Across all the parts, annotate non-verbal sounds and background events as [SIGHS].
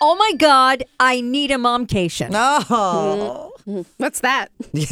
Oh my God, I need a momcation. Oh. What's that? [LAUGHS] Mommy!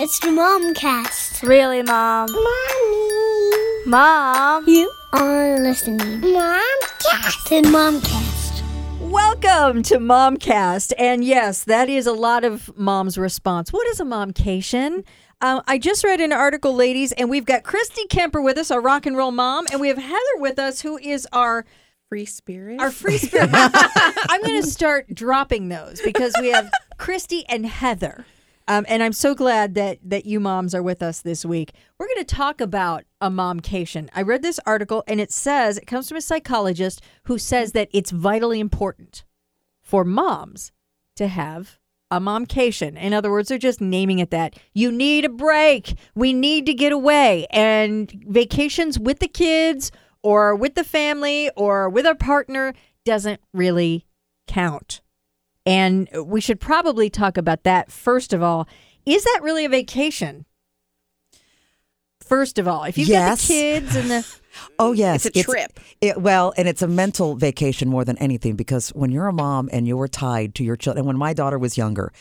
It's the Momcast. Really, Mom? Mommy! Mom? You are listening. Momcast. The Momcast. Welcome to Momcast. And yes, that is a lot of mom's response. What is a momcation? Um, I just read an article, ladies, and we've got Christy Kemper with us, our rock and roll mom, and we have Heather with us, who is our Free spirit. our free [LAUGHS] spirit. I'm going to start dropping those because we have Christy and Heather. Um, and I'm so glad that that you moms are with us this week. We're going to talk about a momcation. I read this article and it says it comes from a psychologist who says that it's vitally important for moms to have a momcation. In other words, they're just naming it that. You need a break. We need to get away. And vacations with the kids or with the family or with a partner doesn't really count. And we should probably talk about that first of all. Is that really a vacation? First of all, if you've got the kids and the [LAUGHS] Oh yes, It's a trip. It, well, and it's a mental vacation more than anything because when you're a mom and you're tied to your children. And when my daughter was younger,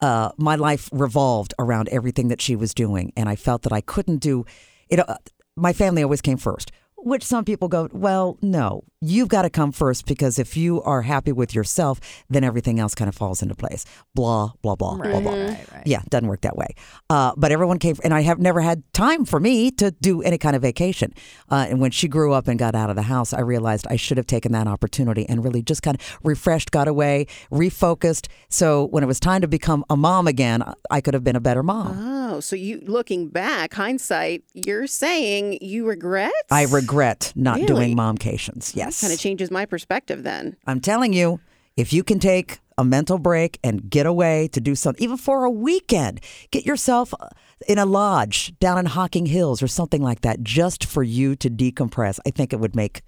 uh, my life revolved around everything that she was doing, and I felt that I couldn't do it. Uh, my family always came first. Which some people go, well, no, you've got to come first because if you are happy with yourself, then everything else kind of falls into place. Blah blah blah blah blah. Yeah, doesn't work that way. Uh, but everyone came, and I have never had time for me to do any kind of vacation. Uh, and when she grew up and got out of the house, I realized I should have taken that opportunity and really just kind of refreshed, got away, refocused. So when it was time to become a mom again, I could have been a better mom. Oh, so you looking back, hindsight, you're saying you regret? I regret not Really? doing momcations. Yes. Kind of changes my perspective then. I'm telling you, if you can take a mental break and get away to do something, even for a weekend, get yourself uh, in a lodge down in Hocking Hills or something like that, just for you to decompress. I think it would make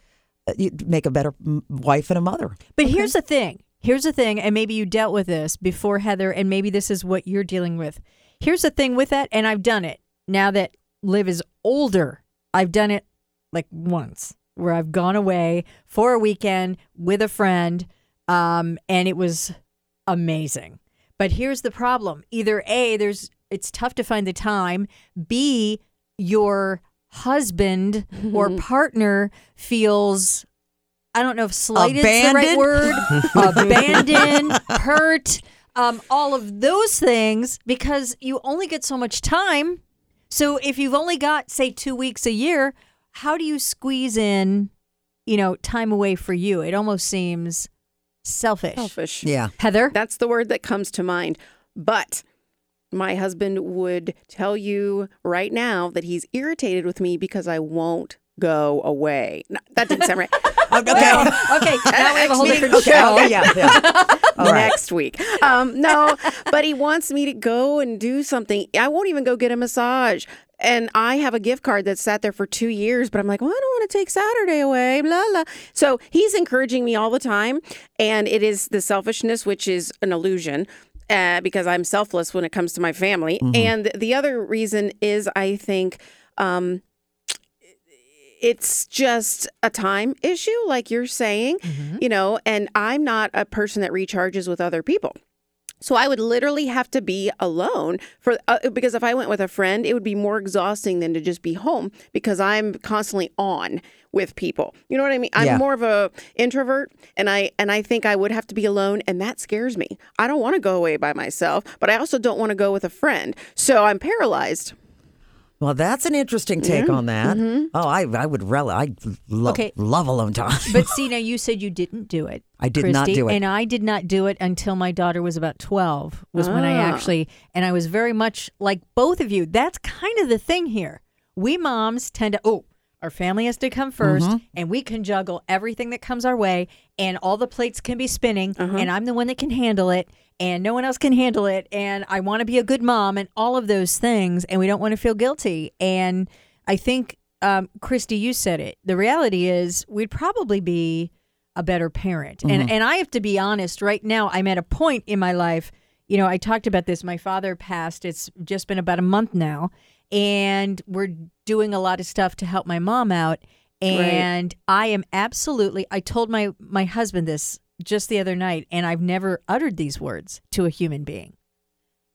uh, you'd make a better wife and a mother. But here's the thing. Here's the thing, and maybe you dealt with this before, Heather, and maybe this is what you're dealing with. Here's the thing with that, and I've done it now that Liv is older. I've done it like once where I've gone away for a weekend with a friend, um, and it was amazing. But here's the problem: either a, there's it's tough to find the time. B, your husband or [LAUGHS] partner feels I don't know if slight is the right word, [LAUGHS] abandoned, hurt, um, all of those things because you only get so much time. So if you've only got say two weeks a year, how do you squeeze in, you know, time away for you? It almost seems selfish. Selfish. Yeah. Heather, That's the word that comes to mind. But my husband would tell you right now that he's irritated with me because I won't go away. No, that didn't sound right. [LAUGHS] Okay. [LAUGHS] okay, now we have a whole Next different meeting. show. Okay. Yeah. yeah. [LAUGHS] Right. next week. Um, no, but he wants me to go and do something. I won't even go get a massage. And I have a gift card that's sat there for two years, but I'm like, well, I don't want to take Saturday away, blah, blah. So he's encouraging me all the time. And it is the selfishness, which is an illusion. Uh, because I'm selfless when it comes to my family. And the other reason is I think um, it's just a time issue, like you're saying, you know, and I'm not a person that recharges with other people. So I would literally have to be alone for uh, because if I went with a friend, it would be more exhausting than to just be home because I'm constantly on with people. You know what I mean? I'm Yeah. more of a introvert and I and I think I would have to be alone and that scares me. I don't want to go away by myself, but I also don't want to go with a friend. So I'm paralyzed. Well, that's an interesting take on that. Oh, I I would rel I lo- Okay. love alone time. [LAUGHS] But see, now you said you didn't do it. I did not do it. and I did not do it until my daughter was about twelve. Was when I Ah. actually, and I was very much like both of you. That's kind of the thing here. We moms tend to, oh, our family has to come 1st Mm-hmm. and we can juggle everything that comes our way, and all the plates can be spinning, and I'm the one that can handle it, and no one else can handle it, and I want to be a good mom, and all of those things, and we don't want to feel guilty. And I think, um, Christy, you said it. The reality is, we'd probably be a better parent. And and I have to be honest, right now I'm at a point in my life, you know, I talked about this. My father passed. It's just been about a month now, and we're doing a lot of stuff to help my mom out. And I am absolutely I told my my husband this just the other night and I've never uttered these words to a human being.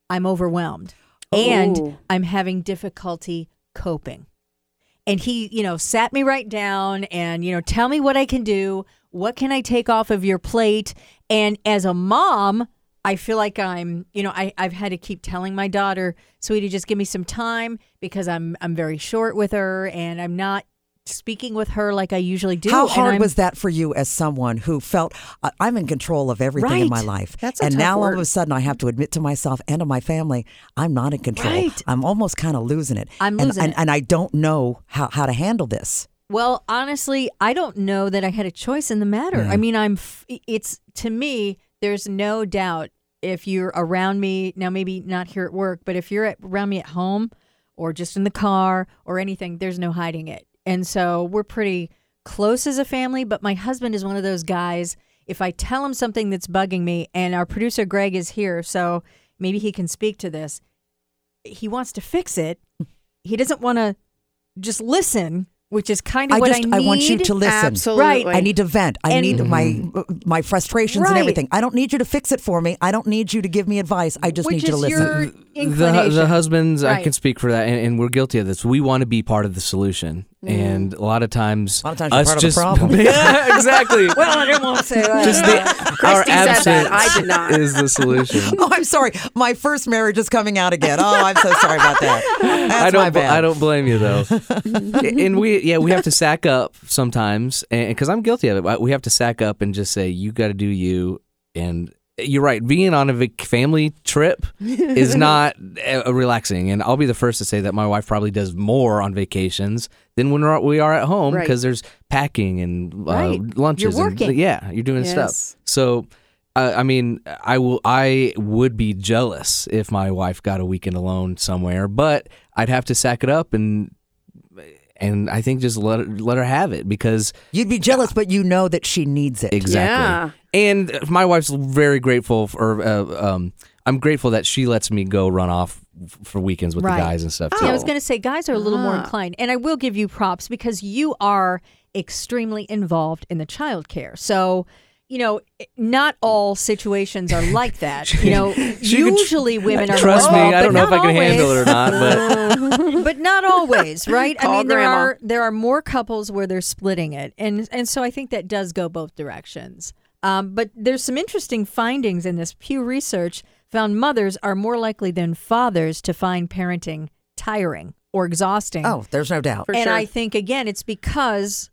I'm overwhelmed and oh. I'm having difficulty coping. And he, you know, sat me right down and, you know, tell me what I can do. What can I take off of your plate? And as a mom, I feel like I'm, you know, I, I've had to keep telling my daughter, sweetie, just give me some time because I'm I'm very short with her and I'm not speaking with her like I usually do. How hard was that for you as someone who felt "I- I'm in control of everything in my Right. life? That's a and now all of a sudden I have to admit to myself and to my family, I'm not in control. Right. I'm almost kind of losing it. I'm and, losing and, it. and I don't know how, how to handle this. Well, honestly, I don't know that I had a choice in the matter. I mm. mean, I'm. F- it's to me. There's no doubt if you're around me now, maybe not here at work, but if you're at, around me at home or just in the car or anything, there's no hiding it. And so we're pretty close as a family. But my husband is one of those guys. If I tell him something that's bugging me, and our producer Greg is here, so maybe he can speak to this. He wants to fix it. He doesn't want to just listen, which is kind of I what just I need. want you to listen. Absolutely. Right. I need to vent. I And- need my mm-hmm. my frustrations and everything. I don't need you to fix it for me. I don't need you to give me advice. I just which need you to listen. your the, the husbands i can speak for that and, and we're guilty of this we want to be part of the solution and a lot of times A lot of times you're us part of the problem. [LAUGHS] yeah exactly [LAUGHS] well, I didn't want to say that. just the, our Christy said absence that. I did not. is the solution [LAUGHS] Oh, I'm sorry. My first marriage is coming out again. Oh, I'm so sorry about that. That's I don't. my bad. I don't blame you though. and we, yeah, we have to sack up sometimes, and because I'm guilty of it, we have to sack up and just say, "You got to do you." And you're right. Being on a vac- family trip is [LAUGHS] not uh, relaxing, and I'll be the first to say that my wife probably does more on vacations than when we're, we are at home Right. because there's packing and uh, Right. lunches. You're and- yeah, you're doing Yes. stuff. So. Uh, I mean, I will. I would be jealous if my wife got a weekend alone somewhere, but I'd have to sack it up and and I think just let her, let her have it because You'd be jealous, but you know that she needs it. exactly. And my wife's very grateful for. Uh, um, I'm grateful that she lets me go run off for weekends with Right. the guys and stuff. See, I was going to say guys are a little more Ah. inclined, and I will give you props because you are extremely involved in the child care. So, you know, not all situations are like that. You know, [LAUGHS] She could tr- usually women are Trust more me, involved, I don't know if I not can handle it or not, but [LAUGHS] but not always, right? I Call mean, there grandma. are there are more couples where they're splitting it, and and so I think that does go both directions. Um, but there's some interesting findings in this Pew research found mothers are more likely than fathers to find parenting tiring or exhausting. Oh, there's no doubt. For and sure. I think again, it's because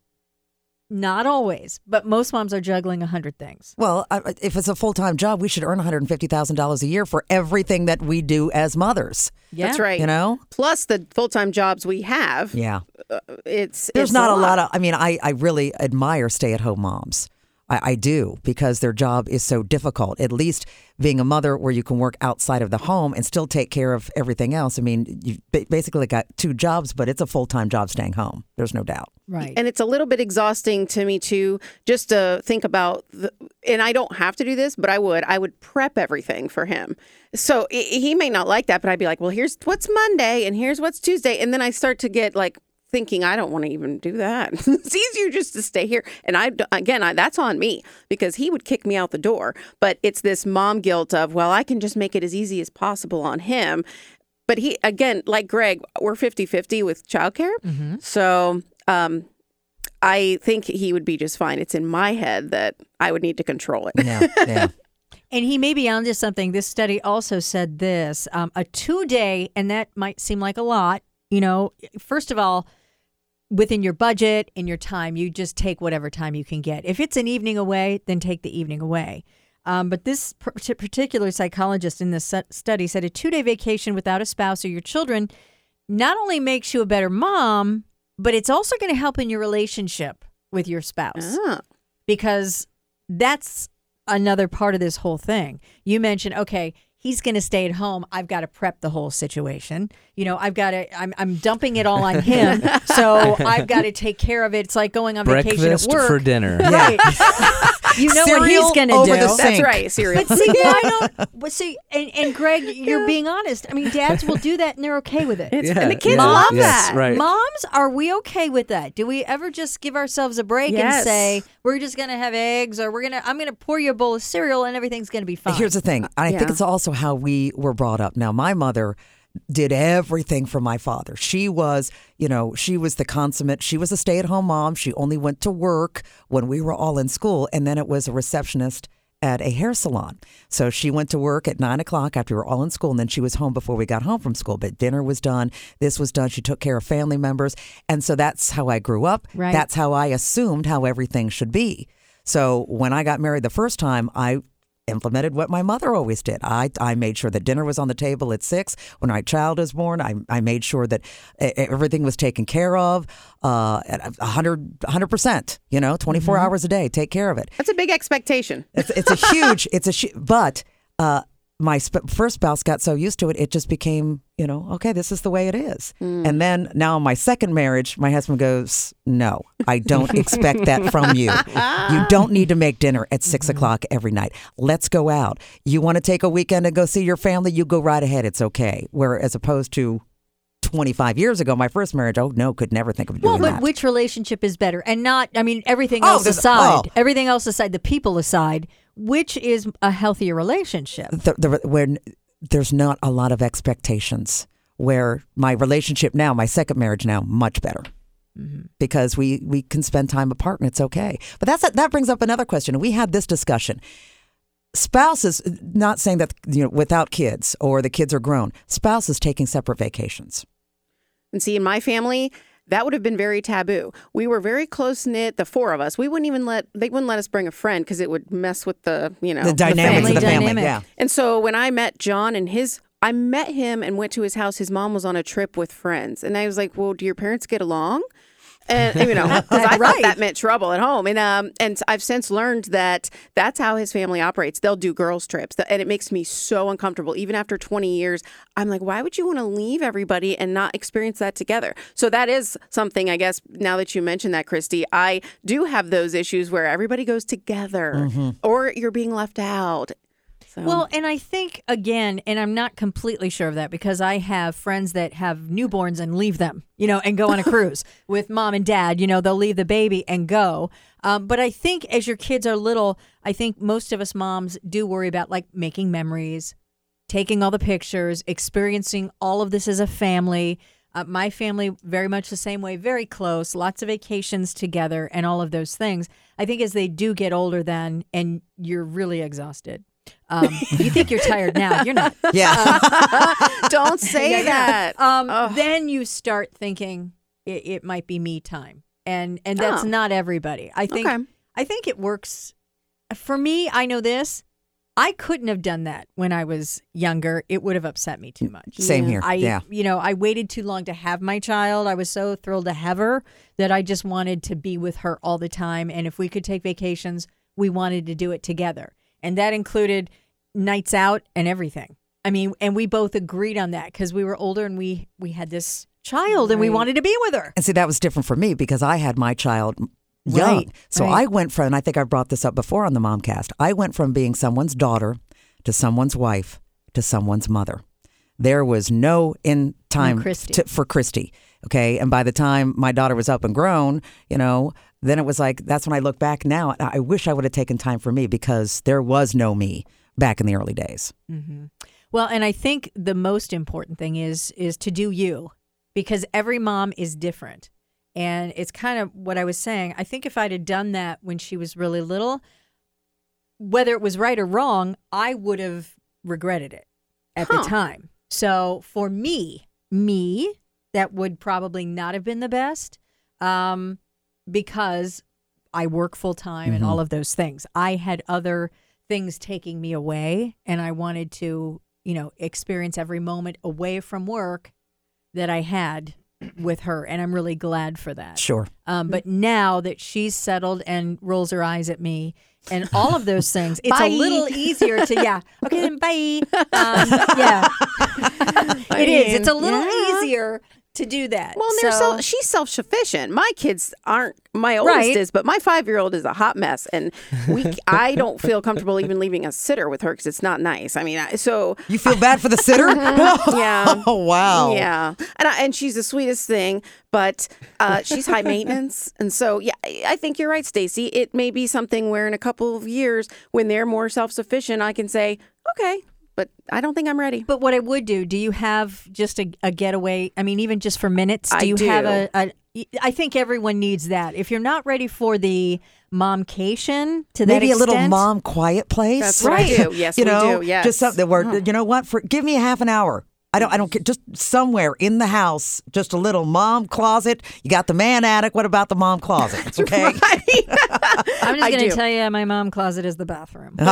not always, but most moms are juggling a hundred things. Well, if it's a full time job, we should earn $150,000 a year for everything that we do as mothers. Yeah, That's right. You know? Plus the full time jobs we have. Yeah. Uh, it's There's it's not a lot of, I mean, I, I really admire stay at home moms. I, I do because their job is so difficult. At least being a mother where you can work outside of the home and still take care of everything else. I mean, you basically got two jobs, but it's a full time job staying home. There's no doubt. Right. And it's a little bit exhausting to me too, just to think about. The, and I don't have to do this, but I would. I would prep everything for him. So he may not like that, but I'd be like, "Well, here's what's Monday, and here's what's Tuesday," and then I start to get like thinking, "I don't want to even do that. [LAUGHS] it's easier just to stay here." And I again, I, that's on me because he would kick me out the door. But it's this mom guilt of, "Well, I can just make it as easy as possible on him." But he again, like Greg, we're 50-50 with childcare. So um, I think he would be just fine. It's in my head that I would need to control it. Yeah. Yeah. [LAUGHS] And he may be onto something. This study also said this um, a two day, and that might seem like a lot. You know, first of all, within your budget and your time, you just take whatever time you can get. If it's an evening away, then take the evening away. Um, but this par- particular psychologist in this study said a two day vacation without a spouse or your children not only makes you a better mom, but it's also going to help in your relationship with your spouse Ah, because that's another part of this whole thing. You mentioned, okay, he's going to stay at home. I've got to prep the whole situation. You know, I've got to, I'm, I'm dumping it all on him. so [LAUGHS] I've got to take care of it. It's like going on vacation at work. for dinner. [LAUGHS] Right. [LAUGHS] You know what he's going to over do. the That's sink. right, cereal. But see, why don't? But see, and, and Greg, [LAUGHS] you're being honest. I mean, dads will do that, and they're okay with it. It's, Yeah, and the kids yeah, love yes, that. right. Moms, are we okay with that? Do we ever just give ourselves a break and say we're just gonna have eggs, or we're gonna I'm gonna pour you a bowl of cereal, and everything's gonna be fine? Here's the thing. I think it's also how we were brought up. Now, my mother did everything for my father. She was, you know, she was the consummate. She was a stay at home mom. She only went to work when we were all in school. And then it was a receptionist at a hair salon. So she went to work at nine o'clock after we were all in school. And then she was home before we got home from school. But dinner was done. This was done. She took care of family members. And so that's how I grew up. Right. That's how I assumed how everything should be. So when I got married the first time, I implemented what my mother always did. I, I made sure that dinner was on the table at six. When my child was born, I, I made sure that everything was taken care of uh, at a 100, 100%, you know, 24 hours a day, take care of it. That's a big expectation. It's, it's a huge, it's a, but uh, my sp- first spouse got so used to it, it just became, you know, okay, this is the way it is. Hmm. And then now my second marriage, my husband goes, no, I don't [LAUGHS] expect that from you. You don't need to make dinner at 6 mm-hmm. o'clock every night. Let's go out. You want to take a weekend and go see your family? You go right ahead. It's okay. Where as opposed to 25 years ago, my first marriage, oh no, could never think of doing that. Well, but that. which relationship is better? And not, I mean, everything Oh, else aside, oh. everything else aside, the people aside, which is a healthier relationship? the, the, when there's not a lot of expectations where my relationship now my second marriage now much better. Mm-hmm. Because we we can spend time apart and it's okay. But that's that brings up another question. We had this discussion. Spouses not saying that you know without kids or the kids are grown spouses taking separate vacations. And see, in my family, that would have been very taboo. We were very close knit, the four of us. We wouldn't even let they wouldn't let us bring a friend because it would mess with the you know the dynamics family of the family dynamic. yeah And so when I met John and his, I met him and went to his house. His mom was on a trip with friends, and I was like, "Well, do your parents get along?" And you know, 'cause I Right. thought that meant trouble at home. And um, and I've since learned that that's how his family operates. They'll do girls trips, and it makes me so uncomfortable. Even after 20 years, I'm like, why would you want to leave everybody and not experience that together? So that is something, I guess. Now that you mentioned that, Christy, I do have those issues where everybody goes together, or you're being left out. So. Well, and I think again, and I'm not completely sure of that because I have friends that have newborns and leave them, you know, and go on a [LAUGHS] cruise with mom and dad. You know, they'll leave the baby and go. Um, but I think as your kids are little, I think most of us moms do worry about like making memories, taking all the pictures, experiencing all of this as a family. Uh, my family, very much the same way, very close, lots of vacations together, and all of those things. I think as they do get older, then, and you're really exhausted. Um, you think you're tired now, you're not. [LAUGHS] yeah [LAUGHS] Don't [LAUGHS] say that. Um, Then you start thinking it, it might be me time, and and that's Oh. not everybody. I think Okay. I think it works. For me, I know this. I couldn't have done that when I was younger. It would have upset me too much. same here I, yeah you know, I waited too long to have my child. I was so thrilled to have her that I just wanted to be with her all the time. And if we could take vacations, we wanted to do it together. And that included nights out and everything. I mean, and we both agreed on that because we were older and we we had this child and we wanted to be with her. And see, that was different for me because I had my child young. Right, so right. I went from, and I think I brought this up before on the Momcast, I went from being someone's daughter to someone's wife to someone's mother. There was no in time Christy. to, for Christy. Okay. And by the time my daughter was up and grown, you know, then it was like, that's when I look back now. I wish I would have taken time for me because there was no me back in the early days. Well, and I think the most important thing is is to do you because every mom is different. And it's kind of what I was saying. I think if I'd have done that when she was really little, whether it was right or wrong, I would have regretted it at Huh. the time. So for me, me, that would probably not have been the best um, because I work full time and all of those things. I had other things taking me away, and I wanted to, you know, experience every moment away from work that I had with her, and I'm really glad for that. Sure. Um, but now that she's settled and rolls her eyes at me and all of those things, it's Bye. a little easier to yeah. [LAUGHS] Okay, then bye. Um, yeah, it is. It's a little Yeah. easier to do that. Well, they're so, so, she's self sufficient. My kids aren't. My oldest Right. is, but my five year old is a hot mess, and we. [LAUGHS] I don't feel comfortable even leaving a sitter with her because it's not nice. I mean, I, so You feel bad for the sitter? [LAUGHS] Yeah. [LAUGHS] Oh, wow. yeah, and I, and she's the sweetest thing, but uh, she's high maintenance, and so yeah, I I think you're right, Stacy. It may be something where in a couple of years, when they're more self sufficient, I can say, okay, but I don't think I'm ready. But what I would do, do you have just a, a getaway? I mean, even just for minutes, do I you have do. a, a? I think everyone needs that. If you're not ready for the momcation to that Maybe a little mom quiet place. That's right. I do. Yes, [LAUGHS] you we know, do. Yes. just something where you know what? For give me a half an hour. I don't. I don't care. Just somewhere in the house, just a little mom closet. You got the man attic. What about the mom closet? [LAUGHS] Okay. [LAUGHS] I'm just going to tell you, my mom closet is the bathroom. [LAUGHS]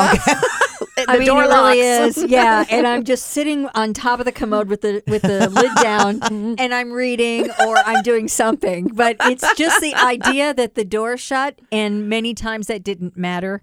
The I mean, door it really locks. is. Yeah, and I'm just sitting on top of the commode with the with the lid down, mm-hmm. and I'm reading or I'm doing something. But it's just the idea that the door shut, and many times that didn't matter.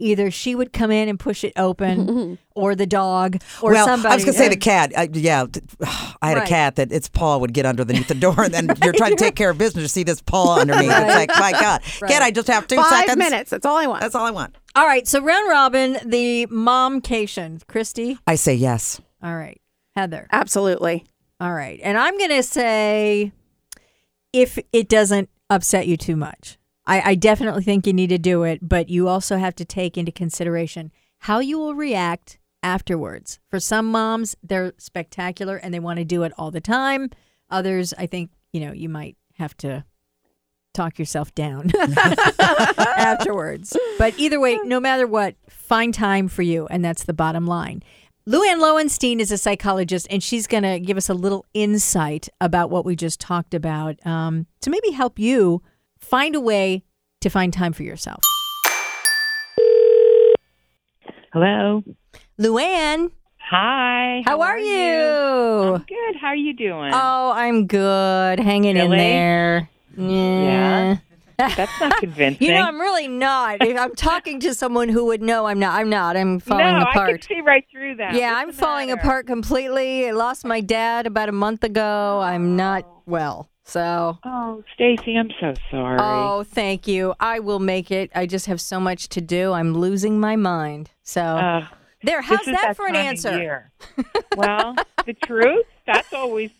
Either she would come in and push it open, [LAUGHS] or the dog, or well, somebody. I was gonna say the cat. I, yeah, [SIGHS] I had Right. a cat that its paw would get underneath the door, and then [LAUGHS] you're trying to take care of business. You see this paw underneath. It's like, my God, can I just have two Five seconds? minutes. That's all I want. That's all I want. All right, so round robin, the momcation, Christy. I say yes. All right, Heather. Absolutely. All right. And I'm going to say if it doesn't upset you too much. I, I definitely think you need to do it, but you also have to take into consideration how you will react afterwards. For some moms, they're spectacular and they want to do it all the time. Others, I think, you know, you might have to talk yourself down [LAUGHS] afterwards. But either way, no matter what, find time for you. And that's the bottom line. Luann Lowenstein is a psychologist, and she's going to give us a little insight about what we just talked about um, to maybe help you find a way to find time for yourself. Hello. Luann, Hi. how, are, you? I'm good. How are you doing? Oh, I'm good. Hanging in there. Yeah. That's not convincing. [LAUGHS] You know, I'm really not. If I'm talking to someone who would know I'm not. I'm not. I'm falling no, I apart. can see right through that. Yeah, What's I'm falling matter? apart completely. I lost my dad about a month ago. I'm not well. So, Oh, Stacy, I'm so sorry. oh, thank you. I will make it. I just have so much to do. I'm losing my mind. So, Uh, there. How's is that for an answer? [LAUGHS] well, the truth, that's always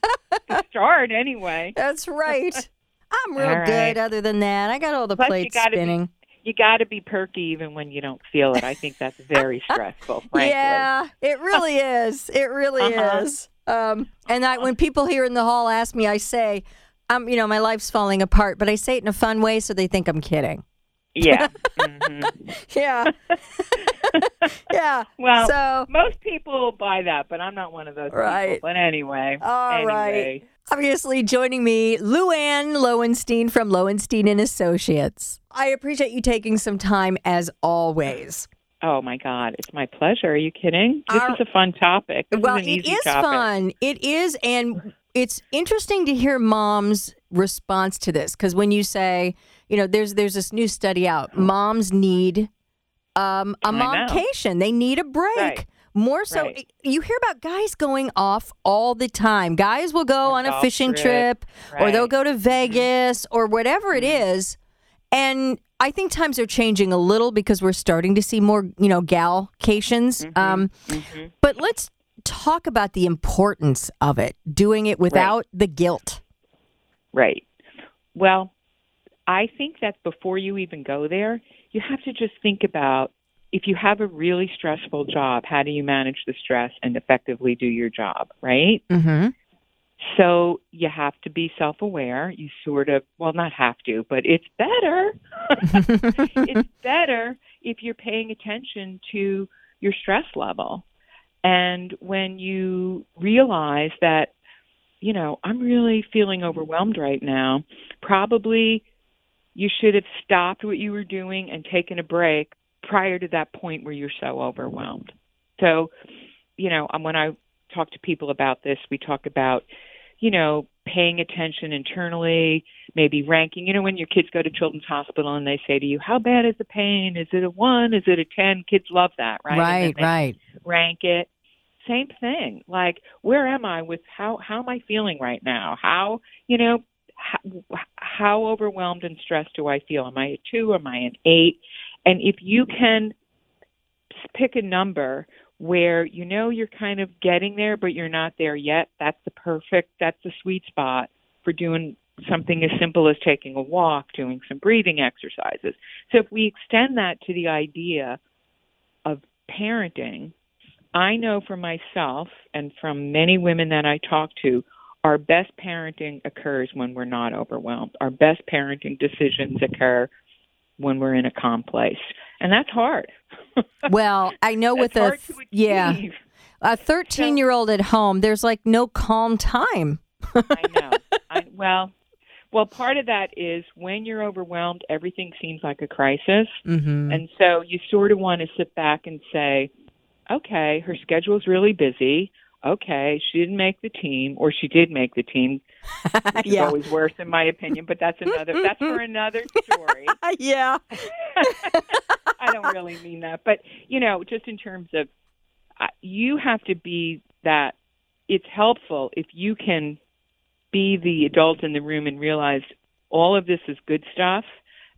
the start anyway. [LAUGHS] That's right. I'm real right. good. Other than that, I got all the Plus, plates be- spinning. You got to be perky even when you don't feel it. I think that's very [LAUGHS] stressful, frankly. Yeah, it really is. It really Uh-huh. is. Um, and I, when people here in the hall ask me, I say, "I'm, you know, my life's falling apart," but I say it in a fun way, so they think I'm kidding. Yeah. hmm [LAUGHS] Yeah, [LAUGHS] yeah. Well, so most people buy that, but I'm not one of those Right. people. But anyway, All right. anyway. obviously joining me, Luann Lowenstein from Lowenstein and Associates. I appreciate you taking some time as always. Oh my God, it's my pleasure. Are you kidding? This Our- is a fun topic. This well, is it is topic. fun. It is, and it's interesting to hear mom's response to this because when you say, you know, there's there's this new study out. Moms need um, a momcation. They need a break. Right. More so, Right. you hear about guys going off all the time. Guys will go on a fishing trip. trip, or they'll go to Vegas, or whatever it is. And I think times are changing a little because we're starting to see more, you know, galcations. Mm-hmm. Um, but let's talk about the importance of it, doing it without the guilt. Right. Well, I think that before you even go there, you have to just think about if you have a really stressful job, how do you manage the stress and effectively do your job, right? Mm-hmm. So you have to be self aware. You sort of, well, not have to, but it's better. [LAUGHS] [LAUGHS] it's better if you're paying attention to your stress level. And when you realize that, you know, I'm really feeling overwhelmed right now, probably you should have stopped what you were doing and taken a break prior to that point where you're so overwhelmed. So, you know, um, when I talk to people about this, we talk about, you know, paying attention internally, maybe ranking. You know, when your kids go to Children's Hospital and they say to you, "How bad is the pain? Is it a one? Is it a ten? Kids love that, right? Right, right. rank it. same thing. Like, where am I with how how am I feeling right now? How you know how, how overwhelmed and stressed do I feel? Am I a two? Am I an eight? And if you can pick a number where you know you're kind of getting there, but you're not there yet, that's the perfect, that's the sweet spot for doing something as simple as taking a walk, doing some breathing exercises. So if we extend that to the idea of parenting, I know for myself and from many women that I talk to, our best parenting occurs when we're not overwhelmed. Our best parenting decisions occur when we're in a calm place. And that's hard. [LAUGHS] Well, I know with a yeah a 13 year old at home, there's like no calm time. I know. [LAUGHS] I, well, well, part of that is when you're overwhelmed, everything seems like a crisis, Mm-hmm. and so you sort of want to sit back and say, "Okay, her schedule's really busy. Okay, she didn't make the team, or she did make the team. [LAUGHS] Which is Yeah. always worse, in my opinion. But that's another. That's for another [LAUGHS] story. yeah. [LAUGHS] I don't really mean that, but you know, just in terms of, uh, you have to be that. It's helpful if you can be the adult in the room and realize all of this is good stuff,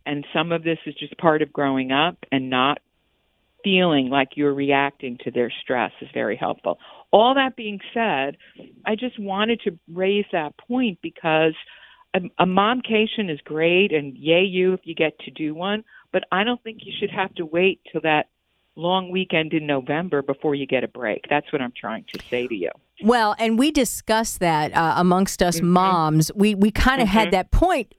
and some of this is just part of growing up, and not feeling like you're reacting to their stress is very helpful. All that being said, I just wanted to raise that point because a, a momcation is great, and yay you if you get to do one. But I don't think you should have to wait till that long weekend in November before you get a break. That's what I'm trying to say to you. Well, and we discussed that uh, amongst us Mm-hmm. moms. We we kind of had that point,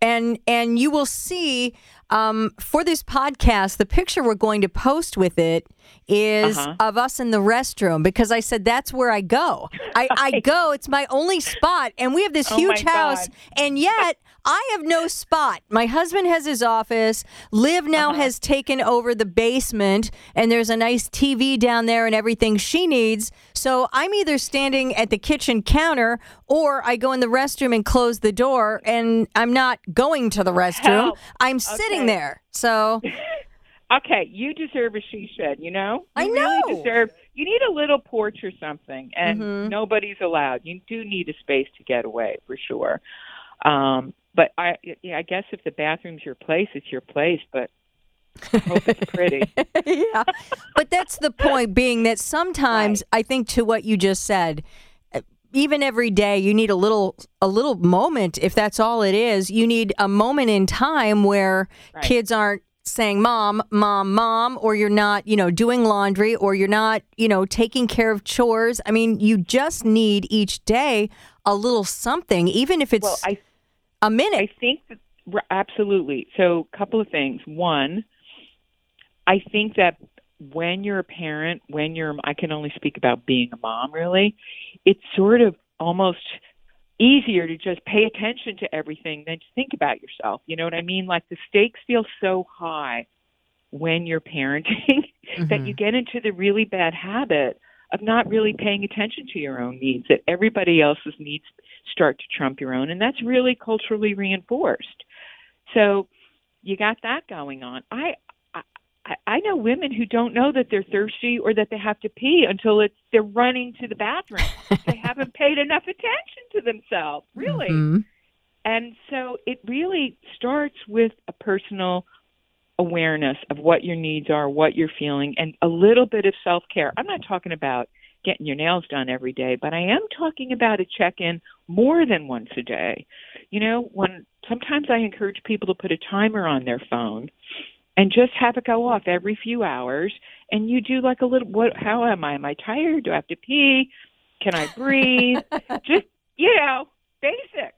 and and you will see um, for this podcast, the picture we're going to post with it is Uh-huh. of us in the restroom because I said that's where I go. I, I [LAUGHS] go. It's my only spot, and we have this Oh huge house, God. and yet I have no spot. My husband has his office. Liv now Uh-huh. has taken over the basement, and there's a nice TV down there and everything she needs. So I'm either standing at the kitchen counter or I go in the restroom and close the door, and I'm not going to the restroom. Help. I'm sitting there. So [LAUGHS] Okay, you deserve a she shed, you know? I know. really deserve you need a little porch or something and Mhm. nobody's allowed. You do need a space to get away for sure. Um but I yeah, I guess if the bathroom's your place, it's your place, but hope it's pretty. [LAUGHS] yeah. But that's the point being that sometimes I think to what you just said, even every day you need a little a little moment if that's all it is. You need a moment in time where Right. kids aren't saying mom mom mom or you're not you know doing laundry or you're not you know taking care of chores i mean you just need each day a little something even if it's well, I a minute I think that absolutely. So, a couple of things. One, I think that when you're a parent, when you're, I can only speak about being a mom really, it's sort of almost easier to just pay attention to everything than to think about yourself. You know what I mean? Like the stakes feel so high when you're parenting [LAUGHS] that you mm-hmm. get into the really bad habit of not really paying attention to your own needs, that everybody else's needs start to trump your own. And that's really culturally reinforced. So you got that going on. I, I I know women who don't know that they're thirsty or that they have to pee until it's they're running to the bathroom. [LAUGHS] they haven't paid enough attention to themselves, really. Mhm. And so it really starts with a personal awareness of what your needs are, what you're feeling, and a little bit of self care. I'm not talking about getting your nails done every day, but I am talking about a check in more than once a day. You know, when sometimes I encourage people to put a timer on their phone and just have it go off every few hours and you do like a little what how am I? Am I tired? Do I have to pee? Can I breathe? [LAUGHS] just you know, basic.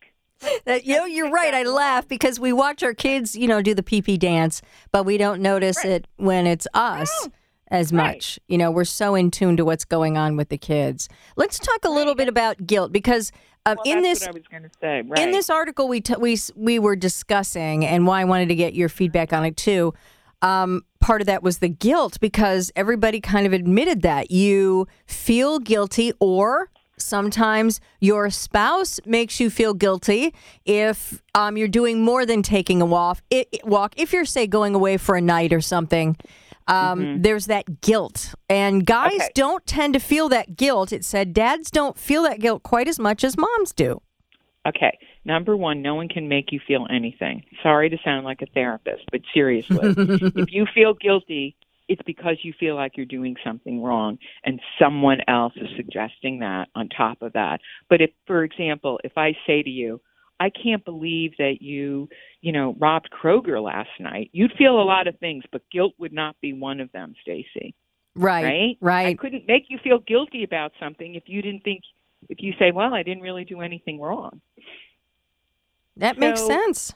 That, you know, you're right. I laugh because we watch our kids, you know, do the pee pee dance, but we don't notice it when it's us as Right. much. You know, we're so in tune to what's going on with the kids. Let's talk a little bit about guilt because uh, Well, in this I was going to say. Right. in this article we t- we we were discussing and why I wanted to get your feedback on it too. Um, part of that was the guilt because everybody kind of admitted that you feel guilty or sometimes your spouse makes you feel guilty if um, you're doing more than taking a walk. It, walk if you're say going away for a night or something. Um, there's that guilt. And guys Okay. don't tend to feel that guilt. It said dads don't feel that guilt quite as much as moms do. Okay. Number one, no one can make you feel anything. Sorry to sound like a therapist, but seriously, [LAUGHS] if you feel guilty, it's because you feel like you're doing something wrong and someone else is suggesting that on top of that. But if, for example, if I say to you, I can't believe that you, you know, robbed Kroger last night, you'd feel a lot of things, but guilt would not be one of them, Stacy Right. right? I Right. couldn't make you feel guilty about something if you didn't think if you say, "Well, I didn't really do anything wrong." That makes sense.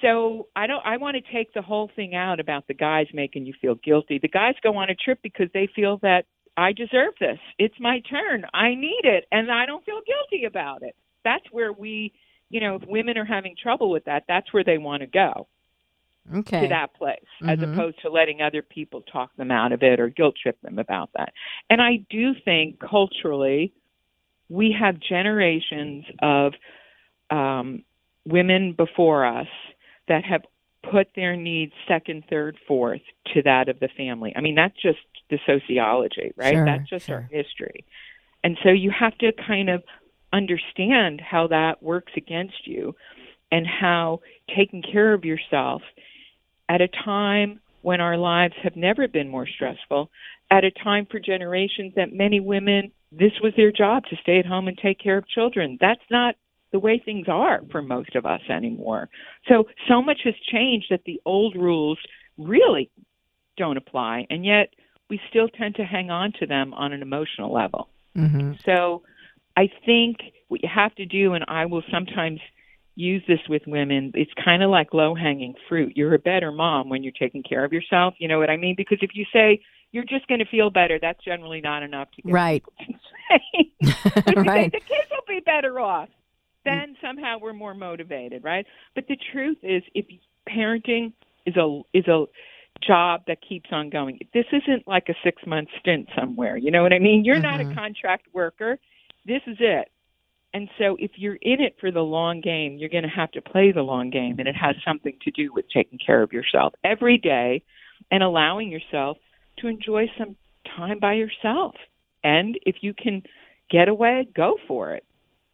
So I don't. I want to take the whole thing out about the guys making you feel guilty. The guys go on a trip because they feel that I deserve this. It's my turn. I need it, and I don't feel guilty about it. That's where we, you know, if women are having trouble with that, that's where they want to go. Okay. to that place as Mhm. opposed to letting other people talk them out of it or guilt trip them about that. And I do think culturally, we have generations of um, women before us that have put their needs second, third, fourth to that of the family. I mean, that's just the sociology, right? Sure, that's just our history. And so you have to kind of understand how that works against you and how taking care of yourself at a time when our lives have never been more stressful, at a time for generations that many women, this was their job to stay at home and take care of children. That's not the way things are for most of us anymore. So, so much has changed that the old rules really don't apply, and yet we still tend to hang on to them on an emotional level. hmm So I think what you have to do, and I will sometimes use this with women, it's kind of like low hanging fruit. You're a better mom when you're taking care of yourself. You know what I mean? Because if you say you're just going to feel better, that's generally not enough to get Right. to say. [LAUGHS] But if you say, Right. the kids will be better off. Mm. Then somehow we're more motivated, right? But the truth is, if parenting is a is a job that keeps on going. This isn't like a six month stint somewhere. You know what I mean? You're not a mm-hmm. contract worker. This is it. And so if you're in it for the long game, you're going to have to play the long game. And it has something to do with taking care of yourself every day and allowing yourself to enjoy some time by yourself. And if you can get away, go for it.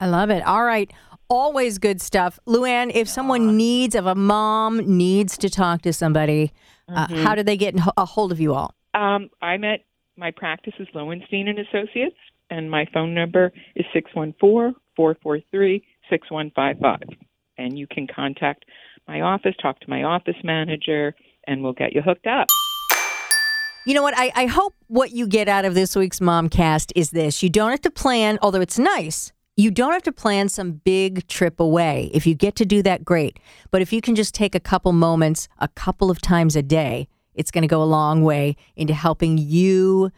I love it. All right. Always good stuff. Luann, if someone needs, if a mom needs to talk to somebody, uh, how do they get a hold of you all? Um, I'm at my practice is Lowenstein and Associates, and my phone number is six one four four four three six one five five. And you can contact my office, talk to my office manager, and we'll get you hooked up. You know what? I, I hope what you get out of this week's Momcast is this. You don't have to plan, although it's nice, you don't have to plan some big trip away. If you get to do that, great. But if you can just take a couple moments a couple of times a day, it's going to go a long way into helping you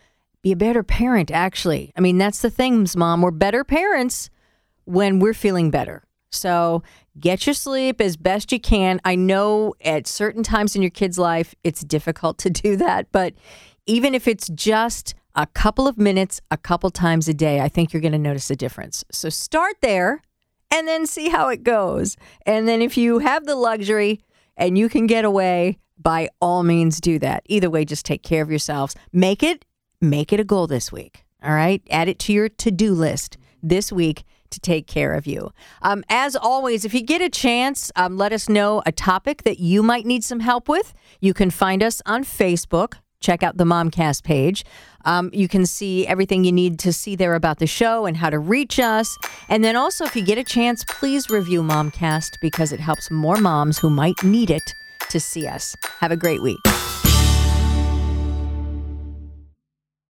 be a better parent, actually. I mean, that's the things, Mom. We're better parents when we're feeling better. So get your sleep as best you can. I know at certain times in your kid's life, it's difficult to do that, but even if it's just a couple of minutes, a couple times a day, I think you're going to notice a difference. So start there and then see how it goes. And then if you have the luxury and you can get away, by all means do that. Either way, just take care of yourselves. Make it make it a goal this week. All right? Add it to your to-do list this week to take care of you. Um, as always, if you get a chance, um, let us know a topic that you might need some help with. You can find us on Facebook. Check out the Momcast page. Um, you can see everything you need to see there about the show and how to reach us. And then also, if you get a chance, please review Momcast because it helps more moms who might need it to see us. Have a great week.